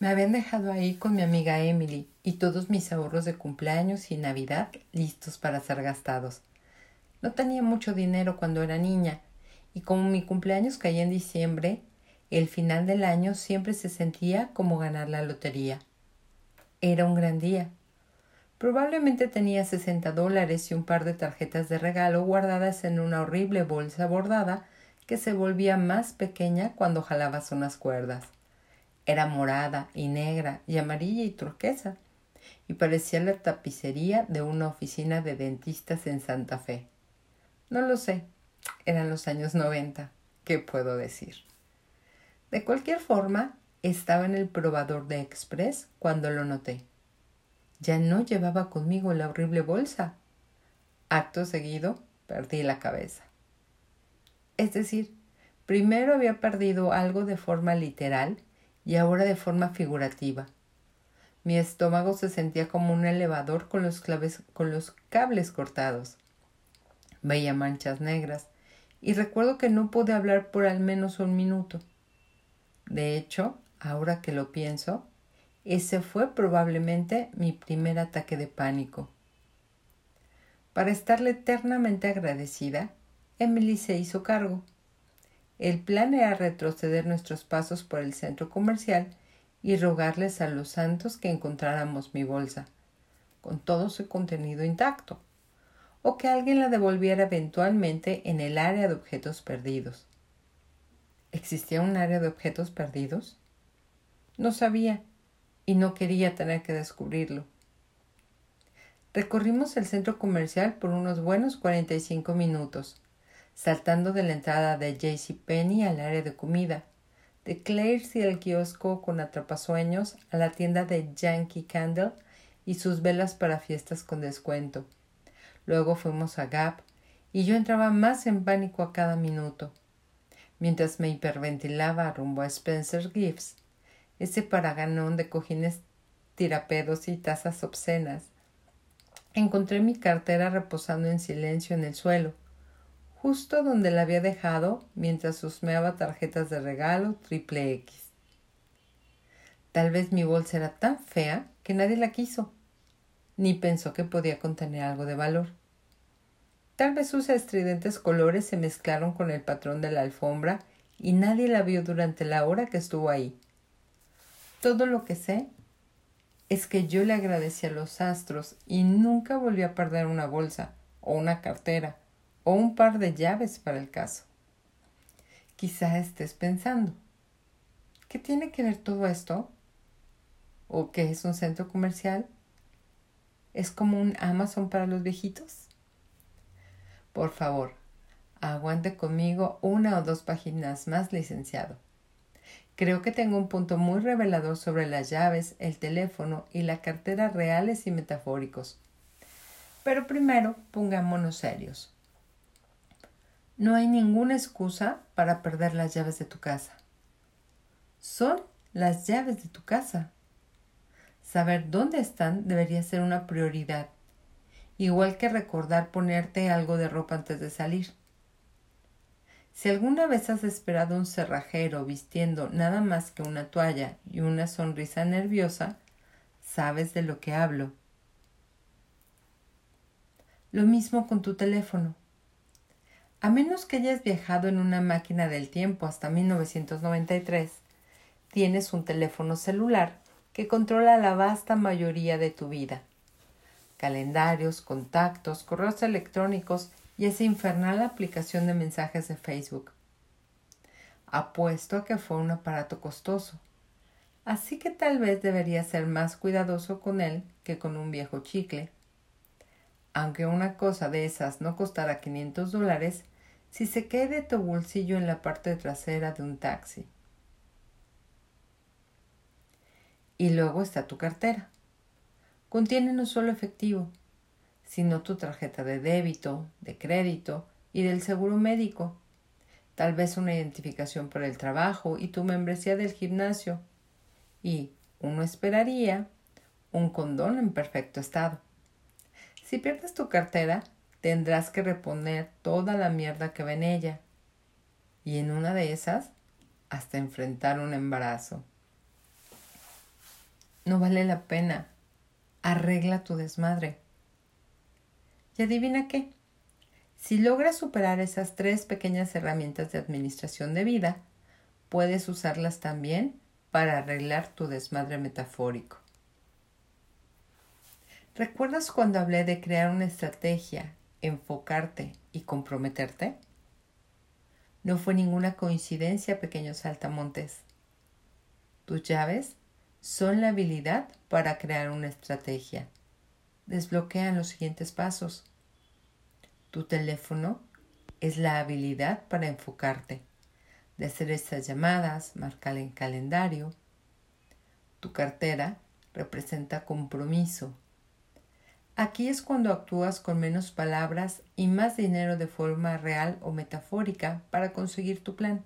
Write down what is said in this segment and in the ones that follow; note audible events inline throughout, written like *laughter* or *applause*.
Me habían dejado ahí con mi amiga Emily y todos mis ahorros de cumpleaños y Navidad listos para ser gastados. No tenía mucho dinero cuando era niña, y como mi cumpleaños caía en diciembre, el final del año siempre se sentía como ganar la lotería. Era un gran día. Probablemente tenía sesenta dólares y un par de tarjetas de regalo guardadas en una horrible bolsa bordada que se volvía más pequeña cuando jalabas unas cuerdas. Era morada y negra y amarilla y turquesa, y parecía la tapicería de una oficina de dentistas en Santa Fe. No lo sé, eran los años noventa. ¿Qué puedo decir? De cualquier forma, estaba en el probador de Express cuando lo noté. Ya no llevaba conmigo la horrible bolsa. Acto seguido, perdí la cabeza. Es decir, primero había perdido algo de forma literal y ahora de forma figurativa. Mi estómago se sentía como un elevador con los, cables cortados. Veía manchas negras y recuerdo que no pude hablar por al menos un minuto. De hecho, ahora que lo pienso, ese fue probablemente mi primer ataque de pánico. Para estarle eternamente agradecida, Emily se hizo cargo. El plan era retroceder nuestros pasos por el centro comercial y rogarles a los santos que encontráramos mi bolsa, con todo su contenido intacto, o que alguien la devolviera eventualmente en el área de objetos perdidos. ¿Existía un área de objetos perdidos? No sabía y no quería tener que descubrirlo. Recorrimos el centro comercial por unos buenos cuarenta y cinco minutos, saltando de la entrada de J.C. Penny al área de comida, de Claire's y el kiosco con atrapasueños a la tienda de Yankee Candle y sus velas para fiestas con descuento. Luego fuimos a Gap y yo entraba más en pánico a cada minuto. Mientras me hiperventilaba rumbo a Spencer Gifts, ese paraganón de cojines tirapedos y tazas obscenas, encontré mi cartera reposando en silencio en el suelo justo donde la había dejado mientras husmeaba tarjetas de regalo triple X. Tal vez mi bolsa era tan fea que nadie la quiso, ni pensó que podía contener algo de valor. Tal vez sus estridentes colores se mezclaron con el patrón de la alfombra y nadie la vio durante la hora que estuvo ahí. Todo lo que sé es que yo le agradecí a los astros y nunca volví a perder una bolsa o una cartera o un par de llaves para el caso. Quizá estés pensando, ¿qué tiene que ver todo esto? ¿O qué es un centro comercial? ¿Es como un Amazon para los viejitos? Por favor, aguante conmigo una o dos páginas más, licenciado. Creo que tengo un punto muy revelador sobre las llaves, el teléfono y la cartera reales y metafóricos. Pero primero pongámonos serios. No hay ninguna excusa para perder las llaves de tu casa. Son las llaves de tu casa. Saber dónde están debería ser una prioridad, igual que recordar ponerte algo de ropa antes de salir. Si alguna vez has esperado un cerrajero vistiendo nada más que una toalla y una sonrisa nerviosa, sabes de lo que hablo. Lo mismo con tu teléfono. A menos que hayas viajado en una máquina del tiempo hasta 1993, tienes un teléfono celular que controla la vasta mayoría de tu vida. Calendarios, contactos, correos electrónicos y esa infernal aplicación de mensajes de Facebook. Apuesto a que fue un aparato costoso, así que tal vez deberías ser más cuidadoso con él que con un viejo chicle. Aunque una cosa de esas no costara 500 dólares, si se quede tu bolsillo en la parte trasera de un taxi. Y luego está tu cartera. Contiene no solo efectivo, sino tu tarjeta de débito, de crédito y del seguro médico, tal vez una identificación por el trabajo y tu membresía del gimnasio, y, uno esperaría, un condón en perfecto estado. Si pierdes tu cartera, tendrás que reponer toda la mierda que ve en ella. Y en una de esas, hasta enfrentar un embarazo. No vale la pena. Arregla tu desmadre. Y adivina qué. Si logras superar esas tres pequeñas herramientas de administración de vida, puedes usarlas también para arreglar tu desmadre metafórico. ¿Recuerdas cuando hablé de crear una estrategia, enfocarte y comprometerte? No fue ninguna coincidencia, pequeños saltamontes. Tus llaves son la habilidad para crear una estrategia. Desbloquean los siguientes pasos. Tu teléfono es la habilidad para enfocarte, de hacer estas llamadas, marcar en calendario. Tu cartera representa compromiso. Aquí es cuando actúas con menos palabras y más dinero de forma real o metafórica para conseguir tu plan.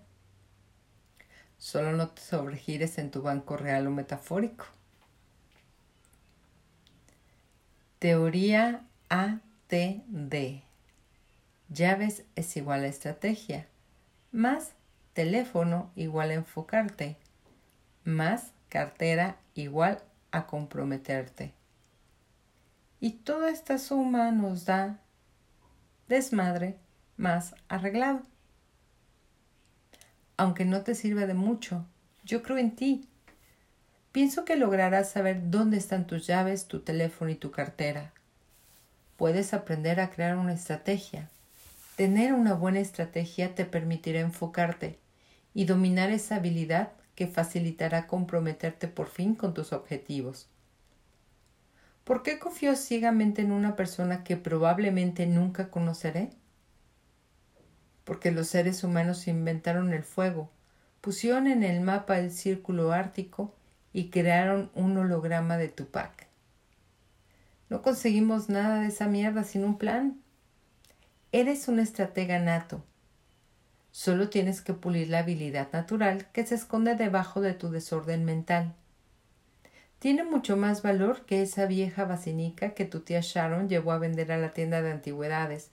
Solo no te sobregires en tu banco real o metafórico. Teoría ATD. Llaves es igual a estrategia, más teléfono igual a enfocarte, más cartera igual a comprometerte. Y toda esta suma nos da desmadre más arreglado. Aunque no te sirva de mucho, yo creo en ti. Pienso que lograrás saber dónde están tus llaves, tu teléfono y tu cartera. Puedes aprender a crear una estrategia, Tener una buena estrategia te permitirá enfocarte y dominar esa habilidad que facilitará comprometerte por fin con tus objetivos. ¿Por qué confío ciegamente en una persona que probablemente nunca conoceré? Porque los seres humanos inventaron el fuego, pusieron en el mapa el círculo ártico y crearon un holograma de Tupac. No conseguimos nada de esa mierda sin un plan. Eres un estratega nato. Solo tienes que pulir la habilidad natural que se esconde debajo de tu desorden mental. Tiene mucho más valor que esa vieja basinica que tu tía Sharon llevó a vender a la tienda de antigüedades,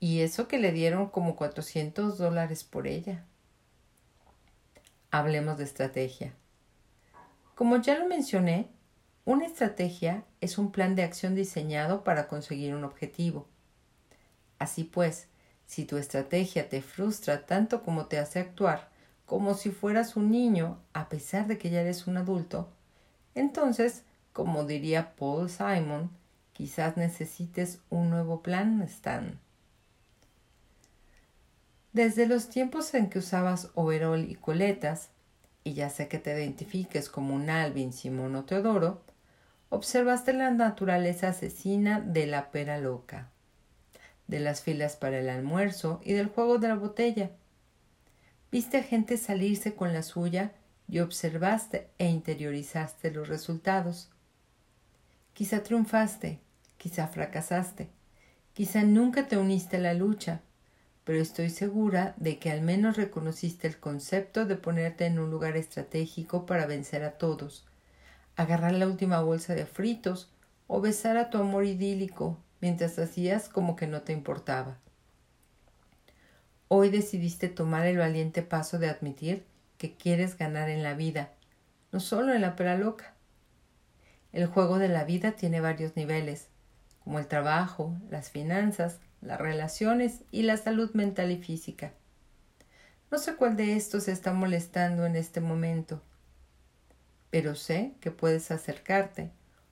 y eso que le dieron como cuatrocientos dólares por ella. Hablemos de estrategia. Como ya lo mencioné, una estrategia es un plan de acción diseñado para conseguir un objetivo. Así pues, si tu estrategia te frustra tanto como te hace actuar como si fueras un niño a pesar de que ya eres un adulto, entonces, como diría Paul Simon, quizás necesites un nuevo plan, Stan. Desde los tiempos en que usabas overol y coletas, y ya sé que te identifiques como un Alvin, Simón o Teodoro, observaste la naturaleza asesina de la pera loca de las filas para el almuerzo y del juego de la botella. Viste a gente salirse con la suya y observaste e interiorizaste los resultados. Quizá triunfaste, quizá fracasaste, quizá nunca te uniste a la lucha, pero estoy segura de que al menos reconociste el concepto de ponerte en un lugar estratégico para vencer a todos, agarrar la última bolsa de fritos o besar a tu amor idílico mientras hacías como que no te importaba. Hoy decidiste tomar el valiente paso de admitir que quieres ganar en la vida, no solo en la pera loca. El juego de la vida tiene varios niveles, como el trabajo, las finanzas, las relaciones y la salud mental y física. No sé cuál de estos está molestando en este momento, pero sé que puedes acercarte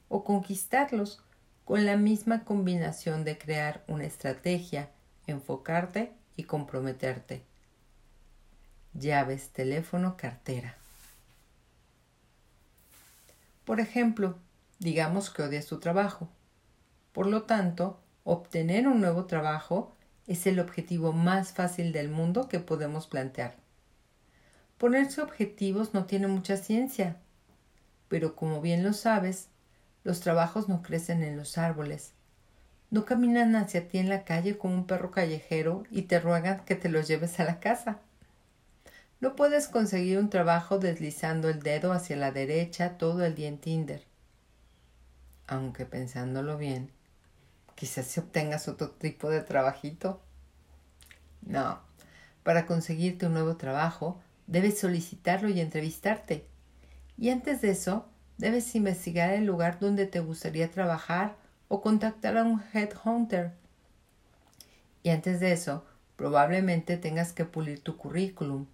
o conquistarlos con la misma combinación de crear una estrategia, enfocarte y comprometerte. Llaves, teléfono, cartera. Por ejemplo, digamos que odias tu trabajo. Por lo tanto, obtener un nuevo trabajo es el objetivo más fácil del mundo que podemos plantear. Ponerse objetivos no tiene mucha ciencia, pero como bien lo sabes, los trabajos no crecen en los árboles. No caminan hacia ti en la calle como un perro callejero y te ruegan que te los lleves a la casa. No puedes conseguir un trabajo deslizando el dedo hacia la derecha todo el día en Tinder. Aunque pensándolo bien, quizás si obtengas otro tipo de trabajito. No, para conseguirte un nuevo trabajo, debes solicitarlo y entrevistarte. Y antes de eso, debes investigar el lugar donde te gustaría trabajar o contactar a un headhunter. Y antes de eso, probablemente tengas que pulir tu currículum.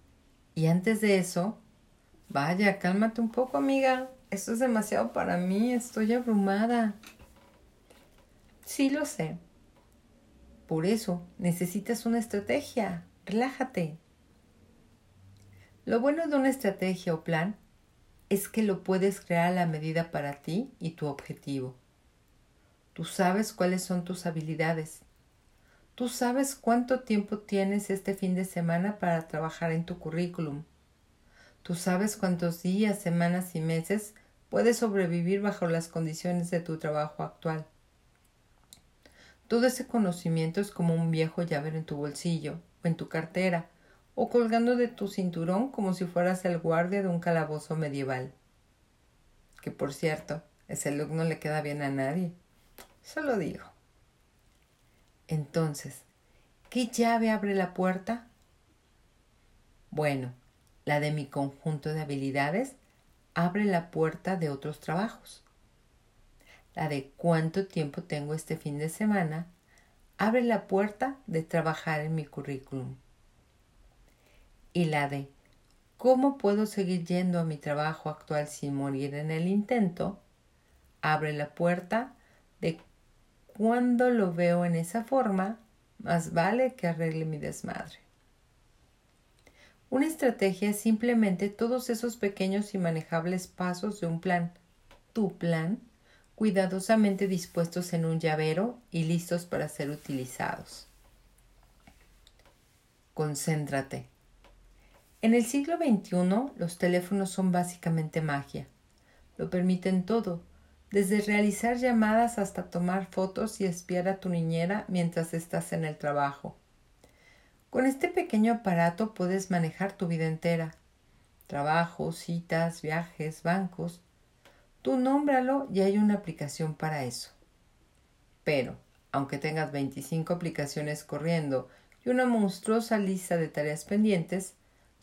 Y antes de eso, vaya, cálmate un poco, amiga. Esto es demasiado para mí, estoy abrumada. Sí lo sé. Por eso necesitas una estrategia. Relájate. Lo bueno de una estrategia o plan es que lo puedes crear a la medida para ti y tu objetivo. Tú sabes cuáles son tus habilidades. Tú sabes cuánto tiempo tienes este fin de semana para trabajar en tu currículum. Tú sabes cuántos días, semanas y meses puedes sobrevivir bajo las condiciones de tu trabajo actual. Todo ese conocimiento es como un viejo llavero en tu bolsillo o en tu cartera o colgando de tu cinturón como si fueras el guardia de un calabozo medieval. Que por cierto, ese look no le queda bien a nadie. Solo digo. Entonces, ¿qué llave abre la puerta? Bueno, la de mi conjunto de habilidades abre la puerta de otros trabajos. La de cuánto tiempo tengo este fin de semana abre la puerta de trabajar en mi currículum y la de ¿Cómo puedo seguir yendo a mi trabajo actual sin morir en el intento? abre la puerta de cuando lo veo en esa forma, más vale que arregle mi desmadre. Una estrategia es simplemente todos esos pequeños y manejables pasos de un plan, tu plan, cuidadosamente dispuestos en un llavero y listos para ser utilizados. Concéntrate. En el siglo XXI los teléfonos son básicamente magia. Lo permiten todo, desde realizar llamadas hasta tomar fotos y espiar a tu niñera mientras estás en el trabajo. Con este pequeño aparato puedes manejar tu vida entera. Trabajo, citas, viajes, bancos. Tú nómbralo y hay una aplicación para eso. Pero, aunque tengas 25 aplicaciones corriendo y una monstruosa lista de tareas pendientes,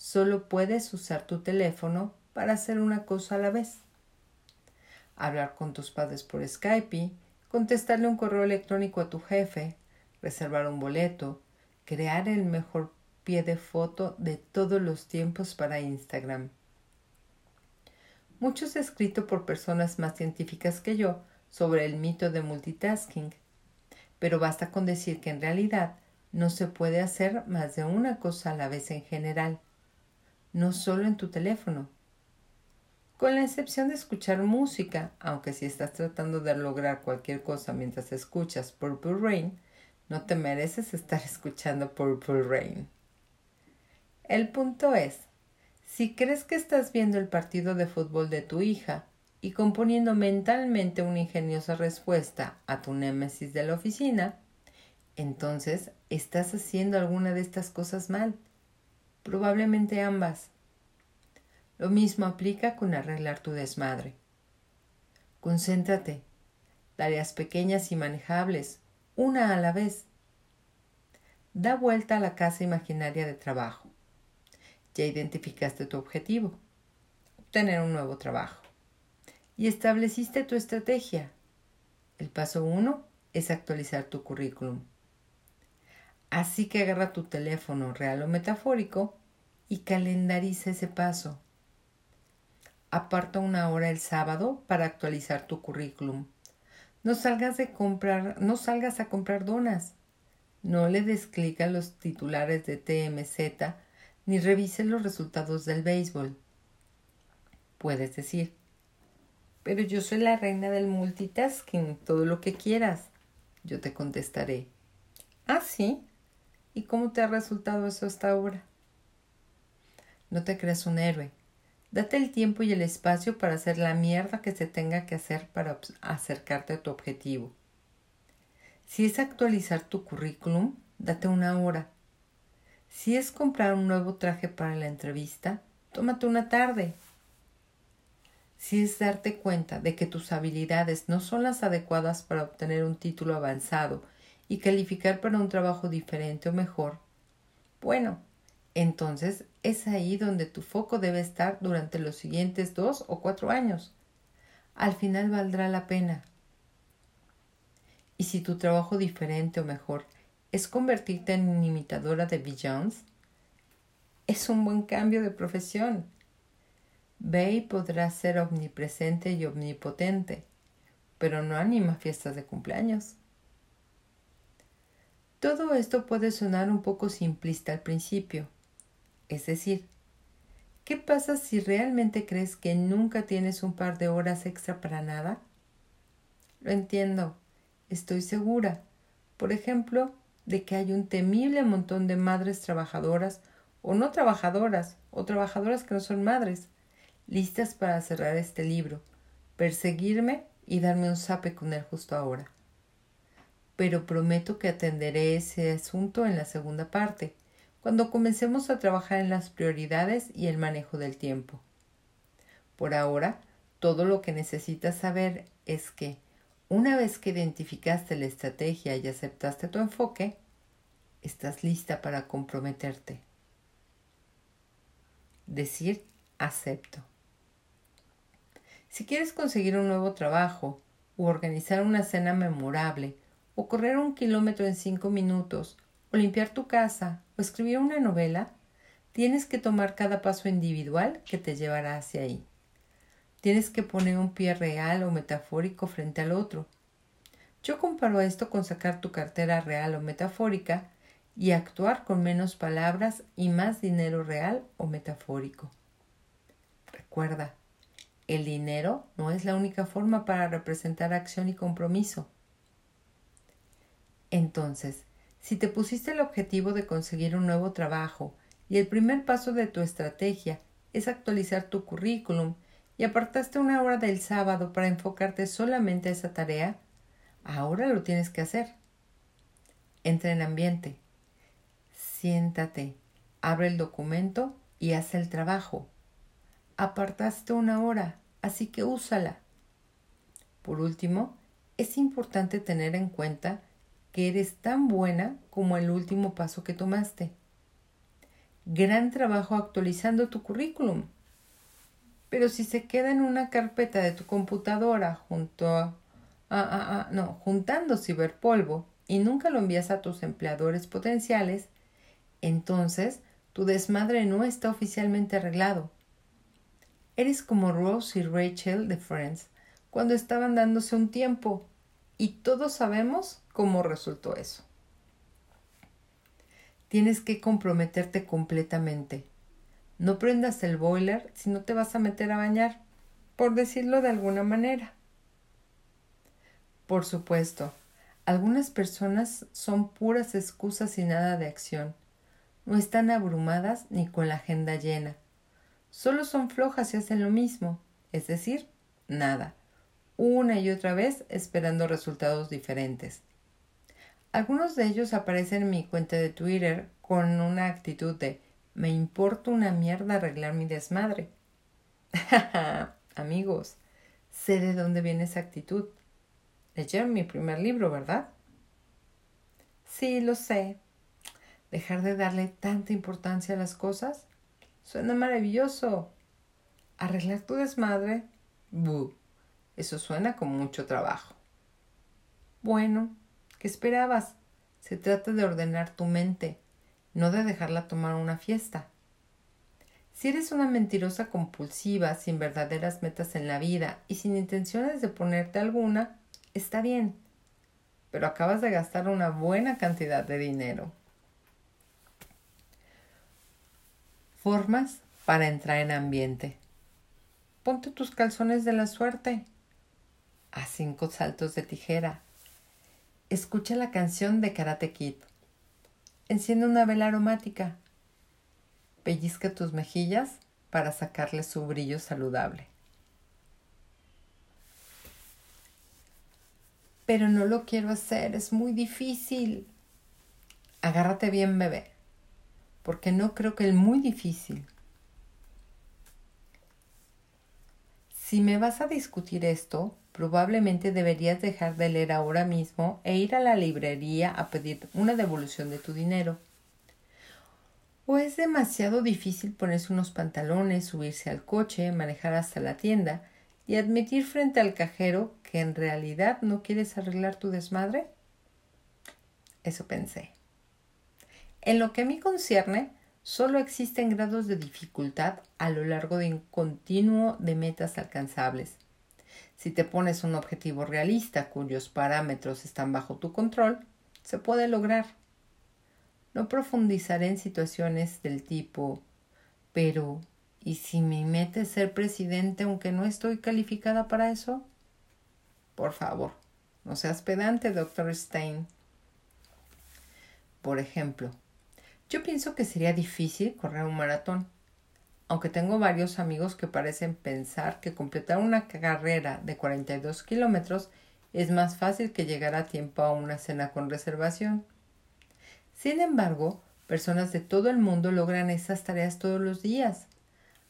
Solo puedes usar tu teléfono para hacer una cosa a la vez. Hablar con tus padres por Skype, contestarle un correo electrónico a tu jefe, reservar un boleto, crear el mejor pie de foto de todos los tiempos para Instagram. Mucho se ha escrito por personas más científicas que yo sobre el mito de multitasking, pero basta con decir que en realidad no se puede hacer más de una cosa a la vez en general no solo en tu teléfono. Con la excepción de escuchar música, aunque si estás tratando de lograr cualquier cosa mientras escuchas Purple Rain, no te mereces estar *laughs* escuchando Purple Rain. El punto es, si crees que estás viendo el partido de fútbol de tu hija y componiendo mentalmente una ingeniosa respuesta a tu némesis de la oficina, entonces estás haciendo alguna de estas cosas mal probablemente ambas. Lo mismo aplica con arreglar tu desmadre. Concéntrate. Tareas pequeñas y manejables, una a la vez. Da vuelta a la casa imaginaria de trabajo. Ya identificaste tu objetivo, obtener un nuevo trabajo. Y estableciste tu estrategia. El paso uno es actualizar tu currículum. Así que agarra tu teléfono real o metafórico y calendariza ese paso. Aparta una hora el sábado para actualizar tu currículum. No salgas de comprar, no salgas a comprar donas. No le des clic a los titulares de TMZ ni revises los resultados del béisbol. Puedes decir, pero yo soy la reina del multitasking, todo lo que quieras. Yo te contestaré, ah, sí, ¿Y cómo te ha resultado eso hasta ahora? No te creas un héroe. Date el tiempo y el espacio para hacer la mierda que se tenga que hacer para acercarte a tu objetivo. Si es actualizar tu currículum, date una hora. Si es comprar un nuevo traje para la entrevista, tómate una tarde. Si es darte cuenta de que tus habilidades no son las adecuadas para obtener un título avanzado y calificar para un trabajo diferente o mejor, bueno, entonces es ahí donde tu foco debe estar durante los siguientes dos o cuatro años. al final valdrá la pena. Y si tu trabajo diferente o mejor es convertirte en imitadora de Jones, es un buen cambio de profesión. Bay podrá ser omnipresente y omnipotente, pero no anima fiestas de cumpleaños. Todo esto puede sonar un poco simplista al principio. Es decir, ¿qué pasa si realmente crees que nunca tienes un par de horas extra para nada? Lo entiendo, estoy segura, por ejemplo, de que hay un temible montón de madres trabajadoras o no trabajadoras o trabajadoras que no son madres, listas para cerrar este libro, perseguirme y darme un zape con él justo ahora. Pero prometo que atenderé ese asunto en la segunda parte, cuando comencemos a trabajar en las prioridades y el manejo del tiempo. Por ahora, todo lo que necesitas saber es que, una vez que identificaste la estrategia y aceptaste tu enfoque, estás lista para comprometerte. Decir acepto. Si quieres conseguir un nuevo trabajo, o organizar una cena memorable, o correr un kilómetro en cinco minutos, o limpiar tu casa, o escribir una novela, tienes que tomar cada paso individual que te llevará hacia ahí. Tienes que poner un pie real o metafórico frente al otro. Yo comparo esto con sacar tu cartera real o metafórica y actuar con menos palabras y más dinero real o metafórico. Recuerda, el dinero no es la única forma para representar acción y compromiso. Entonces, si te pusiste el objetivo de conseguir un nuevo trabajo y el primer paso de tu estrategia es actualizar tu currículum y apartaste una hora del sábado para enfocarte solamente a esa tarea, ahora lo tienes que hacer. Entra en ambiente. Siéntate, abre el documento y haz el trabajo apartaste una hora, así que úsala. Por último, es importante tener en cuenta que eres tan buena como el último paso que tomaste. Gran trabajo actualizando tu currículum. Pero si se queda en una carpeta de tu computadora junto a, a, no, juntando ciberpolvo y nunca lo envías a tus empleadores potenciales, entonces tu desmadre no está oficialmente arreglado Eres como Rose y Rachel de Friends, cuando estaban dándose un tiempo, y todos sabemos cómo resultó eso. Tienes que comprometerte completamente. No prendas el boiler si no te vas a meter a bañar, por decirlo de alguna manera. Por supuesto, algunas personas son puras excusas y nada de acción. No están abrumadas ni con la agenda llena Solo son flojas y hacen lo mismo, es decir, nada, una y otra vez esperando resultados diferentes. Algunos de ellos aparecen en mi cuenta de Twitter con una actitud de me importa una mierda arreglar mi desmadre. *laughs* Amigos, sé de dónde viene esa actitud. Leyeron mi primer libro, ¿verdad? Sí, lo sé. Dejar de darle tanta importancia a las cosas Suena maravilloso. Arreglar tu desmadre. Buh. Eso suena con mucho trabajo. Bueno, ¿qué esperabas? Se trata de ordenar tu mente, no de dejarla tomar una fiesta. Si eres una mentirosa compulsiva, sin verdaderas metas en la vida y sin intenciones de ponerte alguna, está bien, pero acabas de gastar una buena cantidad de dinero. Formas para entrar en ambiente. Ponte tus calzones de la suerte. A cinco saltos de tijera. Escucha la canción de Karate Kid. Enciende una vela aromática. Pellizca tus mejillas para sacarle su brillo saludable. Pero no lo quiero hacer, es muy difícil. Agárrate bien, bebé porque no creo que es muy difícil. Si me vas a discutir esto, probablemente deberías dejar de leer ahora mismo e ir a la librería a pedir una devolución de tu dinero. O es demasiado difícil ponerse unos pantalones, subirse al coche, manejar hasta la tienda y admitir frente al cajero que en realidad no quieres arreglar tu desmadre? Eso pensé. En lo que a mí concierne, solo existen grados de dificultad a lo largo de un continuo de metas alcanzables. Si te pones un objetivo realista cuyos parámetros están bajo tu control, se puede lograr. No profundizaré en situaciones del tipo, pero ¿y si mi meta es ser presidente aunque no estoy calificada para eso? Por favor, no seas pedante, doctor Stein. Por ejemplo, yo pienso que sería difícil correr un maratón, aunque tengo varios amigos que parecen pensar que completar una carrera de 42 kilómetros es más fácil que llegar a tiempo a una cena con reservación. Sin embargo, personas de todo el mundo logran esas tareas todos los días,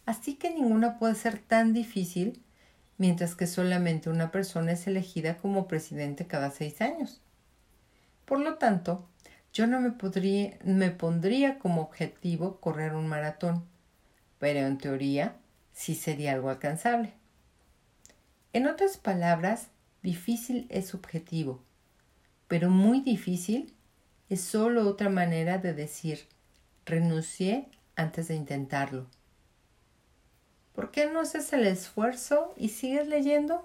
así que ninguna puede ser tan difícil, mientras que solamente una persona es elegida como presidente cada seis años. Por lo tanto, yo no me, podría, me pondría como objetivo correr un maratón, pero en teoría sí sería algo alcanzable. En otras palabras, difícil es subjetivo, pero muy difícil es solo otra manera de decir renuncié antes de intentarlo. ¿Por qué no haces el esfuerzo y sigues leyendo?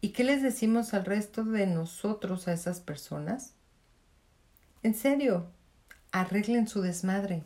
¿Y qué les decimos al resto de nosotros a esas personas? En serio, arreglen su desmadre.